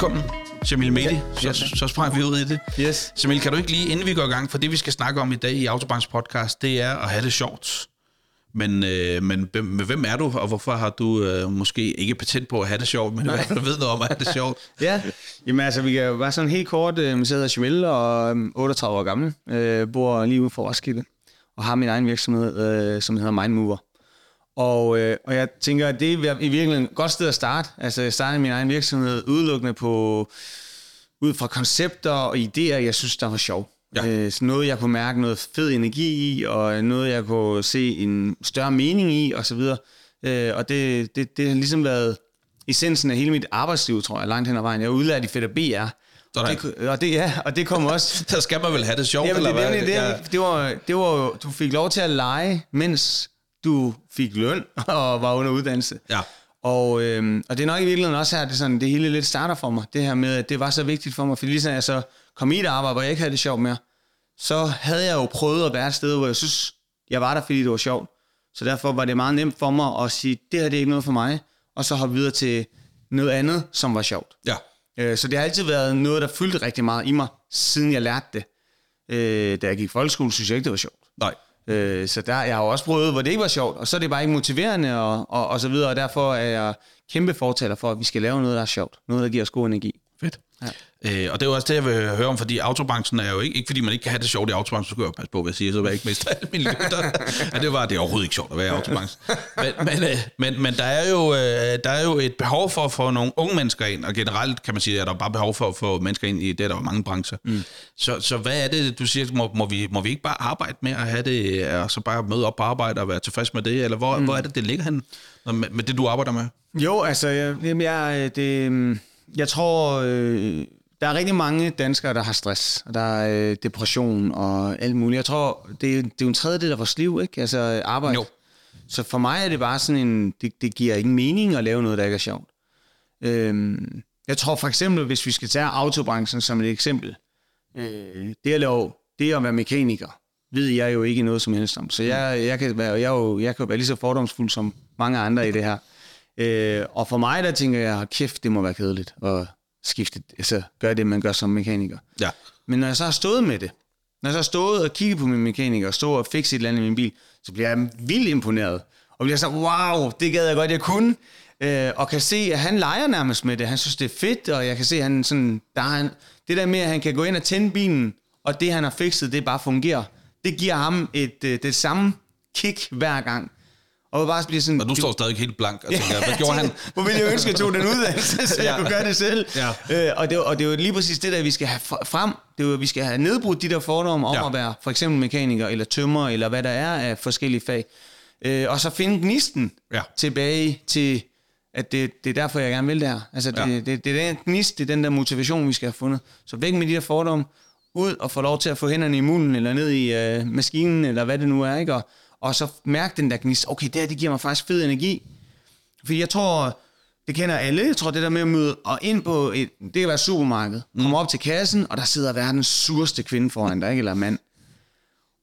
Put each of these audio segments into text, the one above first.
Velkommen, Jamil Medi. Ja, så, så sprang vi ud i det. Yes. Jamil, kan du ikke lige, inden vi går i gang, for det vi skal snakke om i dag i Autobahns podcast, det er at have det sjovt. Men, øh, men men hvem er du, og hvorfor har du øh, måske ikke patent på at have det sjovt, men det, du ved noget om at have det sjovt? Ja, jamen altså, vi kan jo bare sådan helt kort, øh, jeg hedder Jamil og øh, 38 år gammel, øh, bor lige ude for Roskilde, og har min egen virksomhed, øh, som hedder Mindmover. Og, øh, og jeg tænker, at det er i virkeligheden et godt sted at starte. Altså, jeg startede min egen virksomhed udelukkende på, ud fra koncepter og idéer, jeg synes, der var sjov. Ja. Øh, så noget, jeg kunne mærke noget fed energi i, og noget, jeg kunne se en større mening i, og så videre. Øh, og det, det, det har ligesom været essensen af hele mit arbejdsliv, tror jeg, langt hen ad vejen. Jeg er udlært i fedt og BR. Og Sådan. det, og det, ja, og det kom også Der skal man vel have det sjovt, Jamen, eller det, hvad? nemlig det, Ja. det, var, det var du fik lov til at lege, mens du fik løn og var under uddannelse. Ja. Og, øhm, og det er nok i virkeligheden også her, det, sådan, det hele lidt starter for mig. Det her med, at det var så vigtigt for mig, fordi lige så jeg så kom i et arbejde, hvor jeg ikke havde det sjovt mere, så havde jeg jo prøvet at være et sted, hvor jeg synes, jeg var der, fordi det var sjovt. Så derfor var det meget nemt for mig at sige, det her det er ikke noget for mig, og så hoppe videre til noget andet, som var sjovt. ja. Øh, Så det har altid været noget, der fyldte rigtig meget i mig, siden jeg lærte det. Øh, Da jeg gik i folkeskole, synes jeg ikke, det var sjovt. Nej. Øh, Så der, jeg har også prøvet, hvor det ikke var sjovt, og så er det bare ikke motiverende og, og, og så videre, og derfor er jeg kæmpe fortaler for, at vi skal lave noget, der er sjovt. Noget, der giver os god energi. Fedt. Ja. Øh, og det er jo også det, jeg vil høre om, fordi autobranchen er jo ikke, ikke fordi man ikke kan have det sjovt i autobranchen, så skal jeg passe på, hvad jeg siger, så jeg ikke miste alle mine lytter. ja, det, var, det er overhovedet ikke sjovt at være i autobranchen. Men, men, øh, men, men der, er jo, øh, der er jo et behov for at få nogle unge mennesker ind, og generelt kan man sige, at der er bare behov for at få mennesker ind i det, er der er mange brancher. Mm. Så, så hvad er det, du siger, må, må, vi, må vi ikke bare arbejde med at have det, og så bare møde op på arbejde og være tilfreds med det, eller hvor, mm. hvor er det, det ligger hen med, med det, du arbejder med? Jo, altså, jeg, jeg, det, mm, jeg tror, øh, der er rigtig mange danskere, der har stress, og der er øh, depression og alt muligt. Jeg tror, det, er- det er jo en tredjedel af vores liv, ikke? Altså arbejde. Jo. Så for mig er det bare sådan en, det, det giver ingen mening at lave noget, der ikke er sjovt. Øhm, jeg tror for eksempel, hvis vi skal tage autobranchen som et eksempel, øh, det at lave, det at være mekaniker, ved jeg jo ikke noget som helst om. Så jeg, jeg, kan, være, jeg, er jo, jeg kan være lige så fordomsfuld som mange andre i det her. Øh, og for mig, der tænker jeg, kæft, det må være kedeligt at skifte, altså gøre det, man gør som mekaniker. Ja. Men når jeg så har stået med det, når jeg så har stået og kigget på min mekaniker, og stået og fikset et eller andet i min bil, så bliver jeg vildt imponeret. Og bliver så, wow, det gad jeg godt, jeg kunne. Øh, og kan se, at han leger nærmest med det. Han synes, det er fedt, og jeg kan se, at han sådan, der er han, det der med, at han kan gå ind og tænde bilen, og det, han har fikset, det bare fungerer. Det giver ham et, øh, det samme kick hver gang. Og bare bliver sådan... Og du står stadig helt blank og tænker, hvad gjorde han? Hvor ville jeg ønske, at jeg tog den uddannelse, så jeg Ja. kunne gøre det selv. Ja. Øh, og, det, og det er jo lige præcis det der, vi skal have fr- frem. Det er jo, vi skal have nedbrudt de der fordomme om Ja. ja. at være for eksempel mekaniker, eller tømmer, eller hvad der er af forskellige fag. Øh, og så finde gnisten Ja. tilbage til, at det, det er derfor, jeg gerne vil det her. Altså, det, Ja. det, det, det er den gnist, det er den der motivation, vi skal have fundet. Så væk med de der fordomme, ud og få lov til at få hænderne i mulen, eller ned i øh, maskinen, eller hvad det nu er, ikke? Og, og så mærke den der gnist. Okay, det her, det giver mig faktisk fed energi. Fordi jeg tror, det kender alle, jeg tror det der med at møde og ind på et, det kan være supermarked, komme op til kassen, og der sidder verdens sureste kvinde foran dig, ikke? eller mand.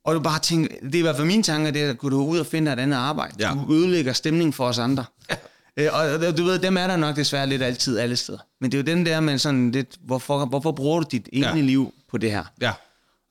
Og du bare tænker, det er i hvert fald mine tanker, det er, at kunne du ud og finde et andet arbejde. Ja. Du ødelægger stemningen for os andre. Øh, og du ved, dem er der nok desværre lidt altid alle steder. Men det er jo den der med sådan lidt, hvorfor, hvorfor bruger du dit egentlige Ja. liv på det her? Ja.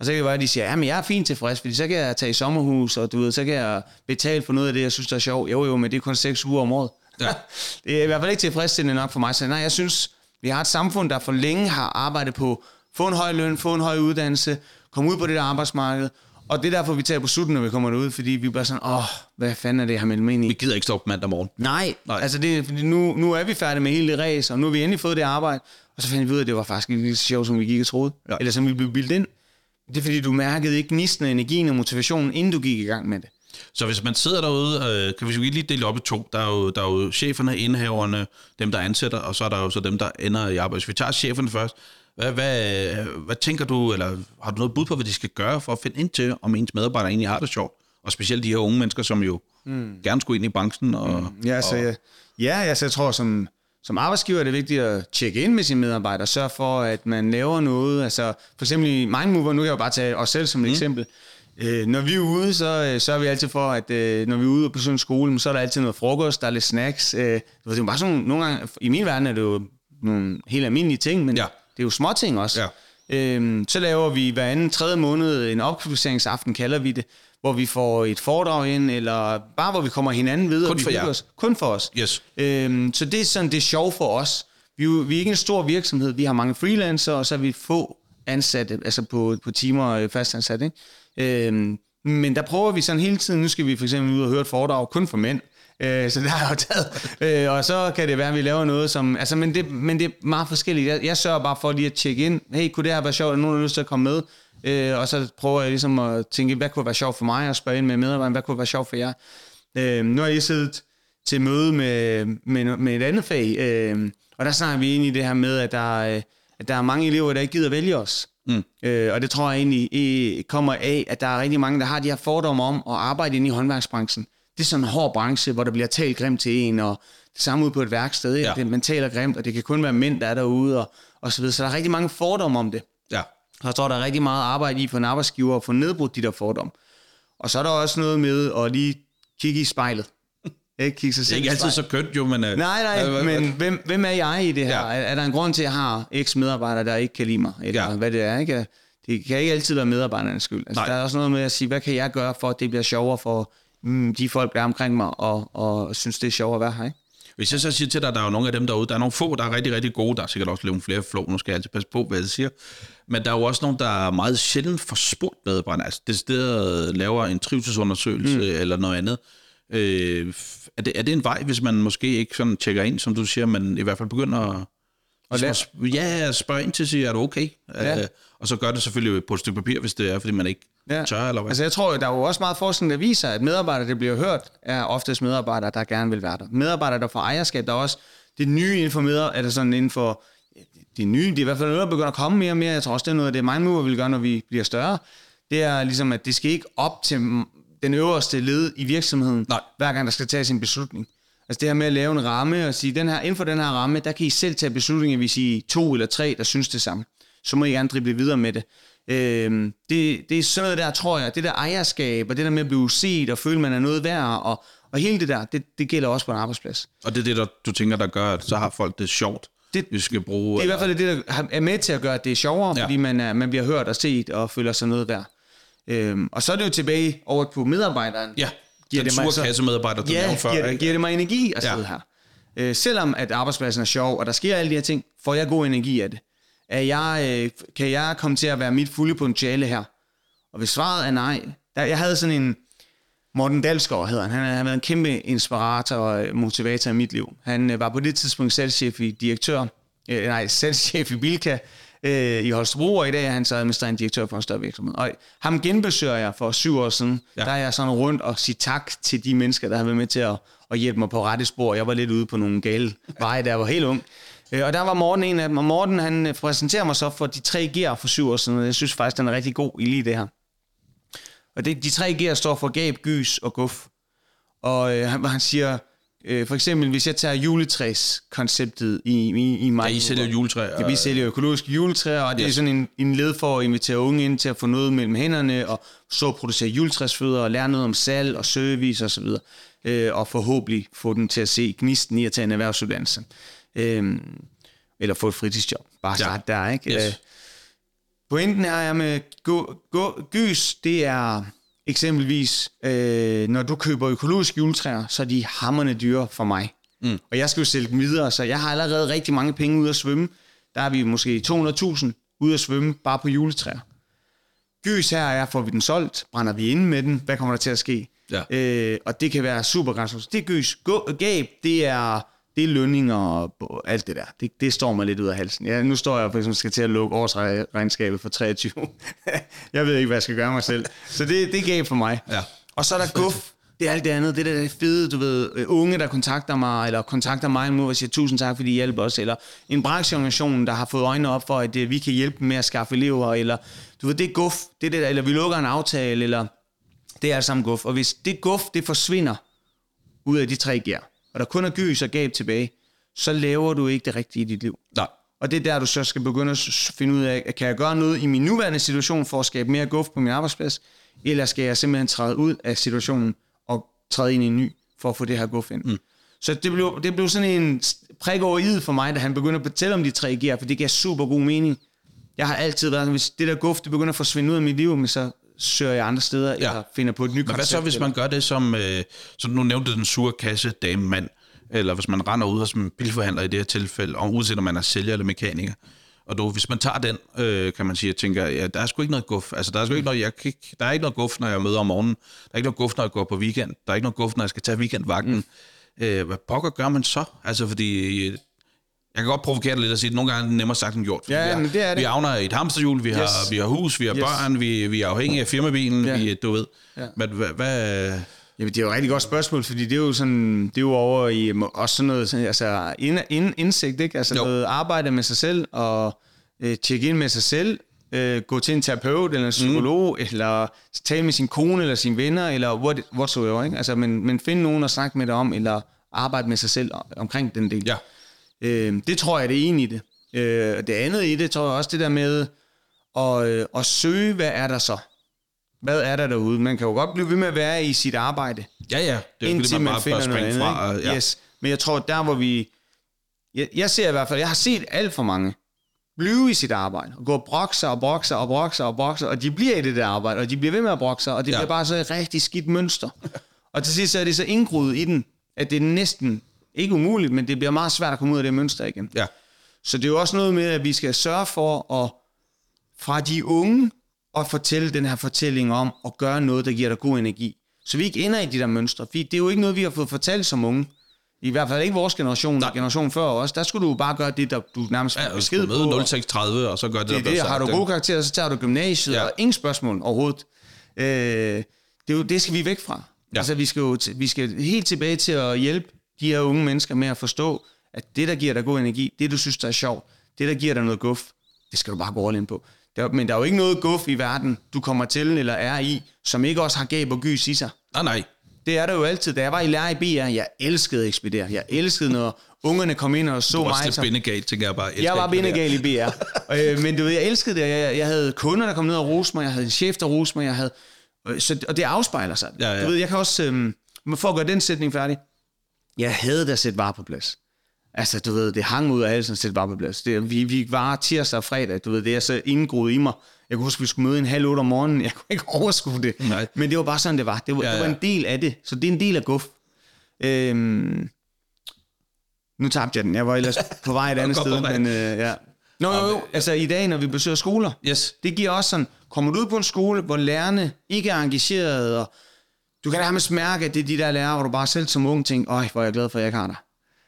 Og så kan det være, at de siger, ja, men jeg er fint tilfreds, fordi så kan jeg tage i sommerhus, og du ved, så kan jeg betale for noget af det, jeg synes, der er sjovt. Jo, jo, men det er kun 6 uger om året. Ja. det er i hvert fald ikke tilfredsstillende nok for mig. Så nej, jeg synes, vi har et samfund, der for længe har arbejdet på få en høj løn, få en høj uddannelse, komme ud på det der arbejdsmarked. Og det er derfor, vi tager på sutten, når vi kommer derud, fordi vi er bare sådan, åh, hvad fanden er det, jeg har meldt mig ind i? Vi gider ikke stå op mandag morgen. Nej, Nej. Altså det, fordi nu, nu er vi færdige med hele det race, og nu har vi endelig fået det arbejde, og så finder vi ud af, at det var faktisk ikke lige så sjovt, som vi gik og troede. Ja. Eller som vi blev bildet ind. Det er fordi, du mærkede ikke gnisten, energien og motivationen, inden du gik i gang med det. Så hvis man sidder derude, øh, kan vi så lige dele op i to. Der er, jo, der er jo cheferne, indhaverne, dem der ansætter, og så er der jo så dem, der ender i arbejde. Hvis vi tager cheferne først, hvad, hvad, hvad tænker du, eller har du noget bud på, hvad de skal gøre for at finde ind til, om ens medarbejdere egentlig har det sjovt? Og specielt de her unge mennesker, som jo mm. gerne skulle ind i branchen. Og, mm. Ja, så, jeg, ja, altså, jeg tror, som, som arbejdsgiver er det vigtigt at tjekke ind med sine medarbejdere, sørge for, at man laver noget. Altså, for eksempel i Mindmover, nu kan jeg jo bare tage os selv som et mm. eksempel. Øh, når vi er ude, så øh, sørger vi altid for, at øh, når vi er ude og besøger en skole, så er der altid noget frokost, der er lidt snacks. Øh, det er jo bare sådan, nogle gange, i min verden er det jo nogle helt almindelige ting, men Ja. ja. det er jo små ting også. Ja. Øhm, så laver vi hver anden tredje måned en opkvalificeringsaften, kalder vi det, hvor vi får et foredrag ind, eller bare hvor vi kommer hinanden ved. og Kun vi for jer. hygger Os. Kun for os. Yes. Øhm, så det er sådan, det er sjovt for os. Vi, er vi er ikke en stor virksomhed. Vi har mange freelancer, og så er vi få ansatte, altså på, på timer øh, fastansat. Ikke? Øhm, men der prøver vi sådan hele tiden. Nu skal vi for eksempel ud og høre et foredrag kun for mænd. Øh, så det har jeg jo taget. Øh, og så kan det være, at vi laver noget, som... Altså, men, det, men det er meget forskelligt. Jeg, jeg sørger bare for lige at tjekke ind. Hey, kunne det her være sjovt? Er nogen, der har lyst til at komme med? Øh, og så prøver jeg ligesom at tænke, hvad kunne være sjovt for mig? Og spørge ind med medarbejderne, hvad kunne være sjovt for jer? Øh, nu har jeg siddet til møde med, med, med et andet fag, øh, og der snakker vi egentlig det her med, at der, er- at der er mange elever, der ikke gider vælge os. Mm. Øh, og det tror jeg egentlig kommer af, at der er rigtig mange, der har de her fordomme om at arbejde inde i håndværksbranchen. Det er sådan en hård branche, hvor der bliver talt grimt til en, og det samme ude på et værksted. Ja. Det, man taler grimt, og det kan kun være mænd, der er derude, og, og så videre. Så der er rigtig mange fordomme om det. Ja. Og jeg tror, der er rigtig meget arbejde i for en arbejdsgiver at få nedbrudt de der fordomme. Og så er der også noget med at lige kigge i spejlet. Ikke kigge sig Det er selv ikke altid så kønt, jo, men... øh, Nej, nej, øh, men hvem, hvem er jeg i det her? Ja. Er, er der en grund til, at jeg har eks-medarbejdere, der ikke kan lide mig? Eller Ja. ja. hvad det er, ikke? Det kan ikke altid være medarbejdernes skyld. Altså, Nej. der er også noget med at sige, hvad kan jeg gøre for, at det bliver sjovere for mm, de folk, der er omkring mig, og, og synes, det er sjovere at være her, ikke? Hvis jeg så siger til dig, at der er jo nogle af dem derude, der er nogle få, der er rigtig, rigtig gode, der er sikkert også nogle flere flow, nu skal jeg altid passe på, hvad jeg siger, men der er jo også nogle, der er meget sjældent får spurgt medarbejderne, altså det sted laver en trivselsundersøgelse mm. eller noget andet. Øh, er, det, er det en vej, hvis man måske ikke sådan tjekker ind, som du siger, men i hvert fald begynder at, Og lad- ja, spørge ind til at sige, er du okay? Ja. Øh, og så gør det selvfølgelig på et stykke papir, hvis det er, fordi man ikke ja. tør, eller hvad? Altså jeg tror, der er jo også meget forskning, der viser, at medarbejdere, der bliver hørt, er oftest medarbejdere, der gerne vil være der. Medarbejdere, der får ejerskab, der er også det nye inden for medarbejder, eller sådan inden for det nye, det er i hvert fald noget, der begynder at komme mere og mere. Jeg tror også, det er noget af det, Mindmover vil gøre, når vi bliver større. Det er ligesom, at det skal ikke op til den øverste led i virksomheden, Nej. hver gang der skal tages en beslutning. Altså det her med at lave en ramme og sige, den her, inden for den her ramme, der kan I selv tage beslutninger, hvis I er to eller tre, der synes det samme. Så må I gerne drible videre med det. Øhm, det, det er sådan noget der, tror jeg, det der ejerskab, og det der med at blive set og føle, man er noget værd, og, og hele det der, det, det gælder også på en arbejdsplads. Og det er det, der, du tænker, der gør, at så har folk det sjovt, Det- vi skal bruge... Det er i hvert fald det, der er med til at gøre, at det er sjovere, ja. fordi man, er, man bliver hørt og set og føler sig noget værd. Øhm, og så er det jo tilbage over på medarbejderen. Ja, Giver den det mig sure kassemedarbejder, du ja, før. giver, det, ikke? giver det mig energi at Ja. sidde her. Øh, selvom at arbejdspladsen er sjov, og der sker alle de her ting, får jeg god energi af det. Er jeg, øh, kan jeg komme til at være mit fulde potentiale her? Og hvis svaret er nej, der, jeg havde sådan en, Morten Dalsgaard hedder han, han har- han har været en kæmpe inspirator og motivator i mit liv. Han øh, var på det tidspunkt salgschef i direktør, øh, nej, salgschef i Bilka øh, i Holstebro, og i dag er han så administrerende direktør for en større virksomhed. Og ham genbesøger jeg for syv år siden. Ja. Der er jeg sådan rundt og sige tak til de mennesker, der har været med til at, at hjælpe mig på rette spor. Jeg var lidt ude på nogle gale veje, da jeg var helt ung. Øh, Og der var Morten en af dem, og Morten han øh, præsenterer mig så for de tre G'er for syv år siden, og jeg synes faktisk, den er rigtig god i lige det her. Og det, de tre G'er står for gab, gys og guf. Og øh, han, han siger, øh, for eksempel, hvis jeg tager juletræskonceptet i, i, i mig. Ja, I sælger juletræer. Ja, vi sælger økologiske juletræer, og det Yes. er sådan en, en led for at invitere unge ind til at få noget mellem hænderne, og så producere juletræsfødder, og lære noget om salg og service osv., og, øh, og forhåbentlig få dem til at se gnisten i at tage en erhvervsuddannelse. Øh, eller få et fritidsjob. Bare Ja. start der, ikke? Yes. Øh, Pointen er med gå, gå, gys, det er eksempelvis, øh, når du køber økologiske juletræer, så er de hammerne dyre for mig. Mm. Og jeg skal jo sælge dem videre, så jeg har allerede rigtig mange penge ud at svømme. Der er vi måske 200.000 ud at svømme bare på juletræer. Gys her er, får vi den solgt, brænder vi inde med den, hvad kommer der til at ske? Ja. Øh, og det kan være super grænseløst. Det er gys. Gab, det er, det er lønninger og alt det der. Det, det står mig lidt ud af halsen. Ja, nu står jeg for eksempel skal til at lukke årsregnskabet for 23. jeg ved ikke, hvad jeg skal gøre mig selv. Så det, det er gab for mig. Ja. Og så er der guf. Det er alt det andet. Det er det fede, du ved, øh, unge, der kontakter mig, eller kontakter mig nu og siger tusind tak, fordi I hjælper os, eller en brancheorganisation, der har fået øjnene op for, at øh, vi kan hjælpe dem med at skaffe elever, eller du ved, det er guf, det er det der, eller vi lukker en aftale, eller det er alt sammen guf. Og hvis det guf, det forsvinder ud af de tre gear, og der kun er gys og gab tilbage, så laver du ikke det rigtige i dit liv. Nej. Og det er der, du så skal begynde at finde ud af, kan jeg gøre noget i min nuværende situation for at skabe mere guf på min arbejdsplads, eller skal jeg simpelthen træde ud af situationen og træde ind i en ny for at få det her guf ind. Mm. Så det blev, det blev sådan en prik over i for mig, da han begyndte at fortælle om de tre gear, for det gav super god mening. Jeg har altid været hvis det der guf, det begynder at forsvinde ud af mit liv, men så søger jeg andre steder, ja. eller finder på et nyt Men hvad så, hvis man gør det som, øh, som nu nævnte den sure kasse dame mand, eller hvis man render ud hos en bilforhandler i det her tilfælde, og uanset om man er sælger eller mekaniker, og du, hvis man tager den, øh, kan man sige, og tænker, ja, der er sgu ikke noget guf. Altså, der er sgu ikke noget, jeg kan ikke, der er ikke noget guf, når jeg møder om morgenen. Der er ikke noget guf, når jeg går på weekend. Der er ikke noget guf, når jeg skal tage weekendvagten. Mm. Øh, hvad pokker gør man så? Altså, fordi jeg kan godt provokere det lidt og sige, at nogle gange er det nemmere sagt end gjort. Ja, vi, er, men det er det. vi avner i et hamsterhjul, vi, yes. har, vi har hus, vi har Yes. børn, vi, vi er afhængige af firmabilen, Ja. vi, du ved. Ja. Men hvad, hvad, Jamen, det er jo et rigtig godt spørgsmål, fordi det er jo sådan, det er jo over i også sådan noget, sådan, altså ind, ind, indsigt, ikke? Altså Jo. noget arbejde med sig selv, og øh, tjekke ind med sig selv, øh, gå til en terapeut eller en psykolog, mm. eller tale med sin kone eller sine venner, eller what, whatsoever, ikke? Altså, men, men finde nogen at snakke med dig om, eller arbejde med sig selv om- omkring den del. ja. Øh, det tror jeg, det er en i det. Øh, det andet i det, tror jeg også det der med at, øh, at søge, hvad er der så? Hvad er der derude? Man kan jo godt blive ved med at være i sit arbejde, Ja, ja. Det er indtil det, man bare finder bør noget andet. fra. og- Ja. Yes. Men jeg tror, der hvor vi... Jeg, jeg ser i hvert fald, jeg har set alt for mange blive i sit arbejde, og gå og brokke sig og brokke sig og brokke sig og brokke sig, og de bliver i det der arbejde, og de bliver ved med at brokke sig, og det Ja. bliver bare så et rigtig skidt mønster. og til sidst så er det så indgroet i den, at det er næsten ikke umuligt, men det bliver meget svært at komme ud af det mønster igen. ja. Så det er jo også noget med, at vi skal sørge for at fra de unge at fortælle den her fortælling om at gøre noget, der giver dig god energi. Så vi ikke ender i de der mønstre. Fordi det er jo ikke noget, vi har fået fortalt som unge. I hvert fald ikke vores generation, Nej. generation før os. Der skulle du bare gøre det, der du nærmest Ja, besked skal på. møde og- 0630, og så gør det, det der er det. Har du gode karakterer, så tager du gymnasiet, Ja. og ingen spørgsmål overhovedet. Øh, det, er jo, det skal vi væk fra. Ja. Altså, vi skal jo vi skal helt tilbage til at hjælpe de her unge mennesker med at forstå, at det, der giver dig god energi, det, du synes, der er sjovt, det, der giver dig noget guf, det skal du bare gå all in på. Der, men der er jo ikke noget guf i verden, du kommer til eller er i, som ikke også har gab og gys i sig. Nej, nej. Det er der jo altid. Da jeg var i lærer i BR, jeg elskede ekspedere. Jeg elskede, når ungerne kom ind og så Du var mig. også som- bindegal, tænker jeg bare. jeg var bindegal i BR. øh, men du ved, jeg elskede det. Jeg, jeg havde kunder, der kom ned og rose mig. Jeg havde en chef, der rose mig. Jeg havde, øh, så, og det afspejler sig. Ja, ja. Du ved, jeg kan også... Øh, for at gøre den sætning færdig. Jeg havde da sætte varer på plads. Altså, du ved, det hang ud af halsen at sætte varer på plads. Det, vi, vi var tirsdag og fredag, du ved, det er så indgroet i mig. Jeg kunne huske, vi skulle møde en halv otte om morgenen. Jeg kunne ikke overskue det. Nej. Men det var bare sådan, det var. Det var, Ja, ja, det var en del af det. Så det er en del af guf. Øhm, nu tabte jeg den. Jeg var ellers på vej et andet sted. Men, øh, ja. Nå, jo, jo. Altså i dag, når vi besøger skoler, Yes. det giver også sådan, kommer du ud på en skole, hvor lærerne ikke er engageret, og du kan nærmest mærke, at det er de der lærere, hvor du bare selv som ung tænker, øj, hvor er jeg glad for, at jeg ikke har dig.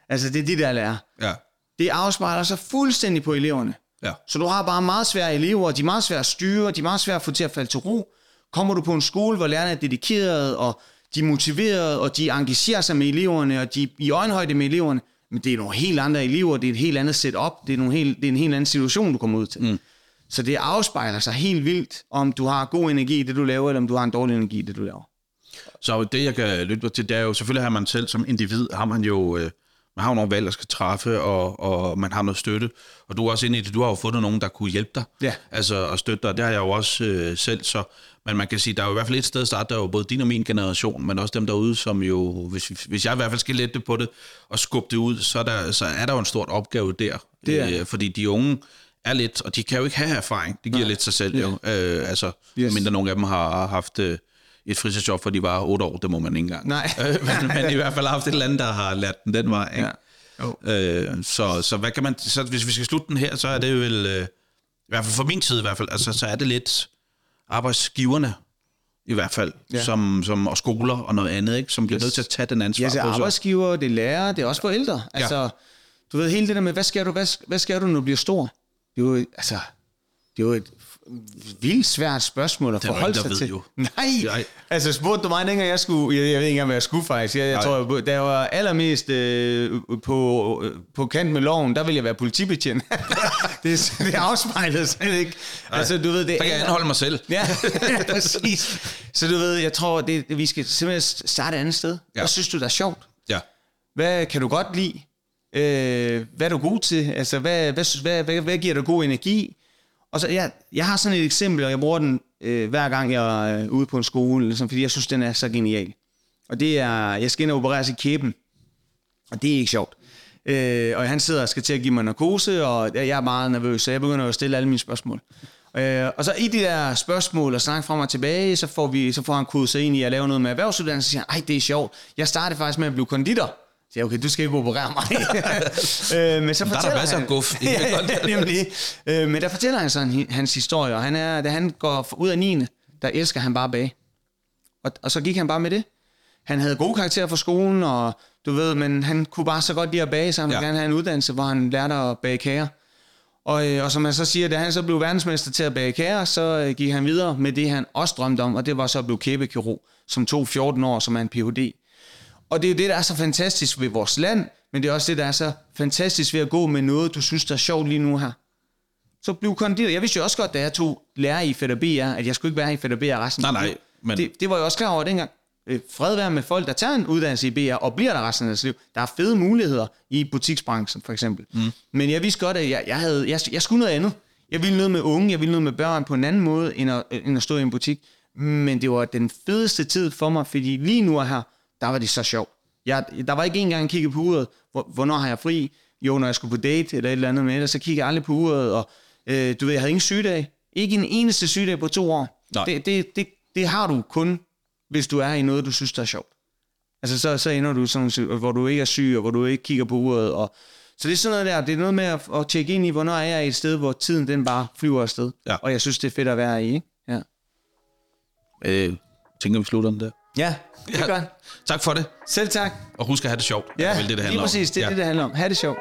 Altså, det er de der lærere. Ja. Det afspejler sig fuldstændig på eleverne. Ja. Så du har bare meget svære elever, de er meget svære at styre, de er meget svære at få til at falde til ro. Kommer du på en skole, hvor lærerne er dedikerede, og de er motiverede, og de engagerer sig med eleverne, og de er i øjenhøjde med eleverne, men det er nogle helt andre elever, det er et helt andet setup, det er, nogle helt, det er en helt anden situation, du kommer ud til. Mm. Så det afspejler sig helt vildt, om du har god energi i det, du laver, eller om du har en dårlig energi i det, du laver. Så det, jeg kan lytte mig til, det er jo, selvfølgelig har man selv som individ, har man jo, øh, man har jo nogle valg, der skal træffe, og, og man har noget støtte. Og du er også inde i det, du har jo fundet nogen, der kunne hjælpe dig. Ja. Altså at støtte dig, det har jeg jo også øh, selv, så men man kan sige, der er jo i hvert fald et sted at starte, der er jo både din og min generation, men også dem derude, som jo, hvis, hvis jeg i hvert fald skal lette på det, og skubbe det ud, så er der, så er der jo en stort opgave der. Det er. Øh, fordi de unge er lidt, og de kan jo ikke have erfaring, det giver Nej. lidt sig selv jo. Øh, altså. Yes. mindre nogle af dem har haft øh, et fritidsjob, for de var otte år, det må man ikke engang. Nej. Øh, men, men i hvert fald har haft et eller andet, der har lært den den vej. Ikke? Ja. Jo. Øh, så, så hvad kan man, så hvis vi skal slutte den her, så er det vel, øh, i hvert fald for min tid i hvert fald, altså så er det lidt arbejdsgiverne, i hvert fald, ja. Ja. som, som, og skoler og noget andet, ikke, som bliver Yes. nødt til at tage den ansvar Ja, det er arbejdsgiver, det er lærer, det er også forældre. Altså, du ved, hele det der med, hvad skal du, hvad, hvad skal du, når du bliver stor? Det er jo, altså, det er jo et vildt svært spørgsmål at forholde sig til. jo. Nej, Nej. altså spurgte du mig, dengang jeg skulle, jeg, jeg ved ikke engang, hvad jeg skulle faktisk. Jeg, jeg Nej. tror, jeg, da jeg var allermest øh, på, øh, på kant med loven, der ville jeg være politibetjent. det, det afspejlede sig ikke. Altså, du ved, det Der kan jeg anholde mig selv. Ja, præcis. Så du ved, jeg tror, det, vi skal simpelthen starte et andet sted. Ja. Ja. Hvad synes du, der er sjovt? Ja. Hvad kan du godt lide? Øh, hvad er du god til? Altså, hvad, hvad, hvad, hvad, hvad giver dig god energi? Og så, jeg, jeg har sådan et eksempel, og jeg bruger den øh, hver gang, jeg er øh, ude på en skole, ligesom, fordi jeg synes, den er så genial. Og det er, jeg skal ind og opereres i kæben. Og det er ikke sjovt. Øh, og han sidder og skal til at give mig narkose, og jeg er meget nervøs, så jeg begynder at stille alle mine spørgsmål. Øh, og så i de der spørgsmål og snak frem og tilbage, så får, vi, så får han kodet sig ind i at lave noget med erhvervsuddannelse, og siger han, ej, det er sjovt. Jeg startede faktisk med at blive konditor. Så jeg, okay, du skal ikke operere mig. øh, men så der er der masser af guf. ja, ja, nemlig. Øh, men der fortæller han sådan hans historie, og han er, da han går ud af 9. der elsker han bare bage. Og, og så gik han bare med det. Han havde gode karakterer fra skolen, og du ved, men han kunne bare så godt lide at bage, så han ja. ville gerne have en uddannelse, hvor han lærte at bage kager. Og, øh, og som man så siger, da han så blev verdensmester til at bage kager, så øh, gik han videre med det, han også drømte om, og det var så at blive kæbekirurg, som tog 14 år, som er en Ph.D. Og det er jo det, der er så fantastisk ved vores land, men det er også det, der er så fantastisk ved at gå med noget, du synes, der er sjovt lige nu her. Så bliv konditor. Jeg vidste jo også godt, da jeg tog lærer i FEDER at jeg skulle ikke være i FEDER resten nej, nej, men... det, det var jeg også klar over dengang. Øh, fred være med folk, der tager en uddannelse i BR og bliver der resten af deres liv. Der er fede muligheder i butiksbranchen, for eksempel. Mm. Men jeg vidste godt, at jeg, jeg, havde, jeg, jeg skulle noget andet. Jeg ville noget med unge, jeg ville noget med børn på en anden måde, end at, end at stå i en butik. Men det var den fedeste tid for mig, fordi lige nu her, der var det så sjovt. Jeg, der var ikke engang kigget på uret, hvor, hvornår har jeg fri? Jo, når jeg skulle på date eller et eller andet, men ellers så kiggede jeg aldrig på uret, og øh, du ved, jeg havde ingen sygedag. Ikke en eneste sygedag på to år. Nej. Det, det, det, det har du kun hvis du er i noget, du synes, der er sjovt. Altså, så, så ender du sådan, hvor du ikke er syg, og hvor du ikke kigger på uret. Og, så det er sådan noget der, det er noget med at, at tjekke ind i, hvornår er jeg et sted, hvor tiden den bare flyver afsted. Ja. Og jeg synes, det er fedt at være i, ikke? Ja. Øh, tænker vi slutter den der? Ja, det ja. gør Tak for det. Selv tak. Og husk at have det sjovt. Ja, det, det, det handler lige præcis. Det er ja. det, det handler om. Ha' det sjovt.